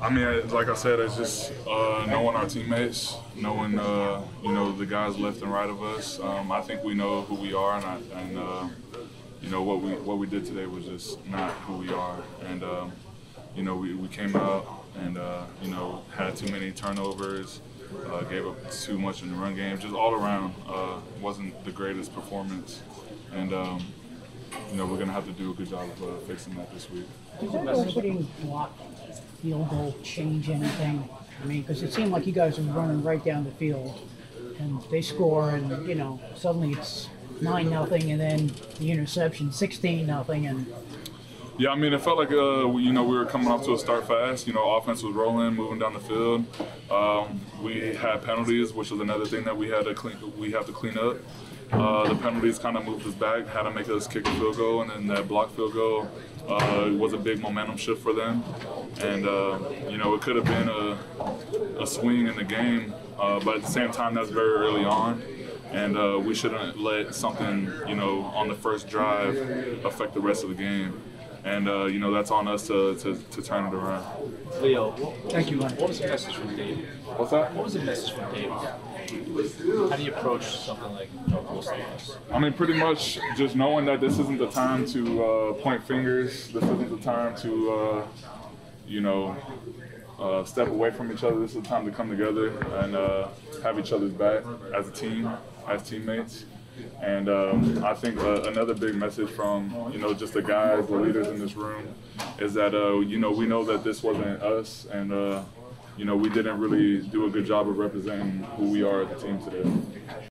I mean, like I said, it's just uh, knowing our teammates, knowing uh, you know the guys left and right of us. Um, I think we know who we are, and, I, and uh, you know what we what we did today was just not who we are. And um, you know we, we came out and uh, you know had too many turnovers, uh, gave up too much in the run game. Just all around uh, wasn't the greatest performance. And um, you know we're gonna have to do a good job of fixing that this week. Does that opening block field goal change anything? I mean, because it seemed like you guys were running right down the field, and they score, and you know, suddenly it's nine nothing, and then the interception, sixteen nothing, and yeah, I mean, it felt like uh, we, you know we were coming off to a start fast. You know, offense was rolling, moving down the field. Um, we had penalties, which was another thing that we had to clean. We have to clean up. Uh, the penalties kind of moved us back, had to make us kick a field goal, and then that block field goal uh, was a big momentum shift for them. And uh, you know, it could have been a, a swing in the game, uh, but at the same time, that's very early on. And uh, we shouldn't let something, you know, on the first drive affect the rest of the game and uh, you know that's on us to, to, to turn it around. Leo, thank you. What was the message from Dave? What's that? What was the message from Dave? How do you approach something like loss? I mean, pretty much just knowing that this isn't the time to uh, point fingers. This isn't the time to, uh, you know, uh, step away from each other. This is the time to come together and uh, have each other's back as a team, as teammates. And um, I think uh, another big message from you know just the guys, the leaders in this room, is that uh, you know we know that this wasn't us, and uh, you know we didn't really do a good job of representing who we are as a team today.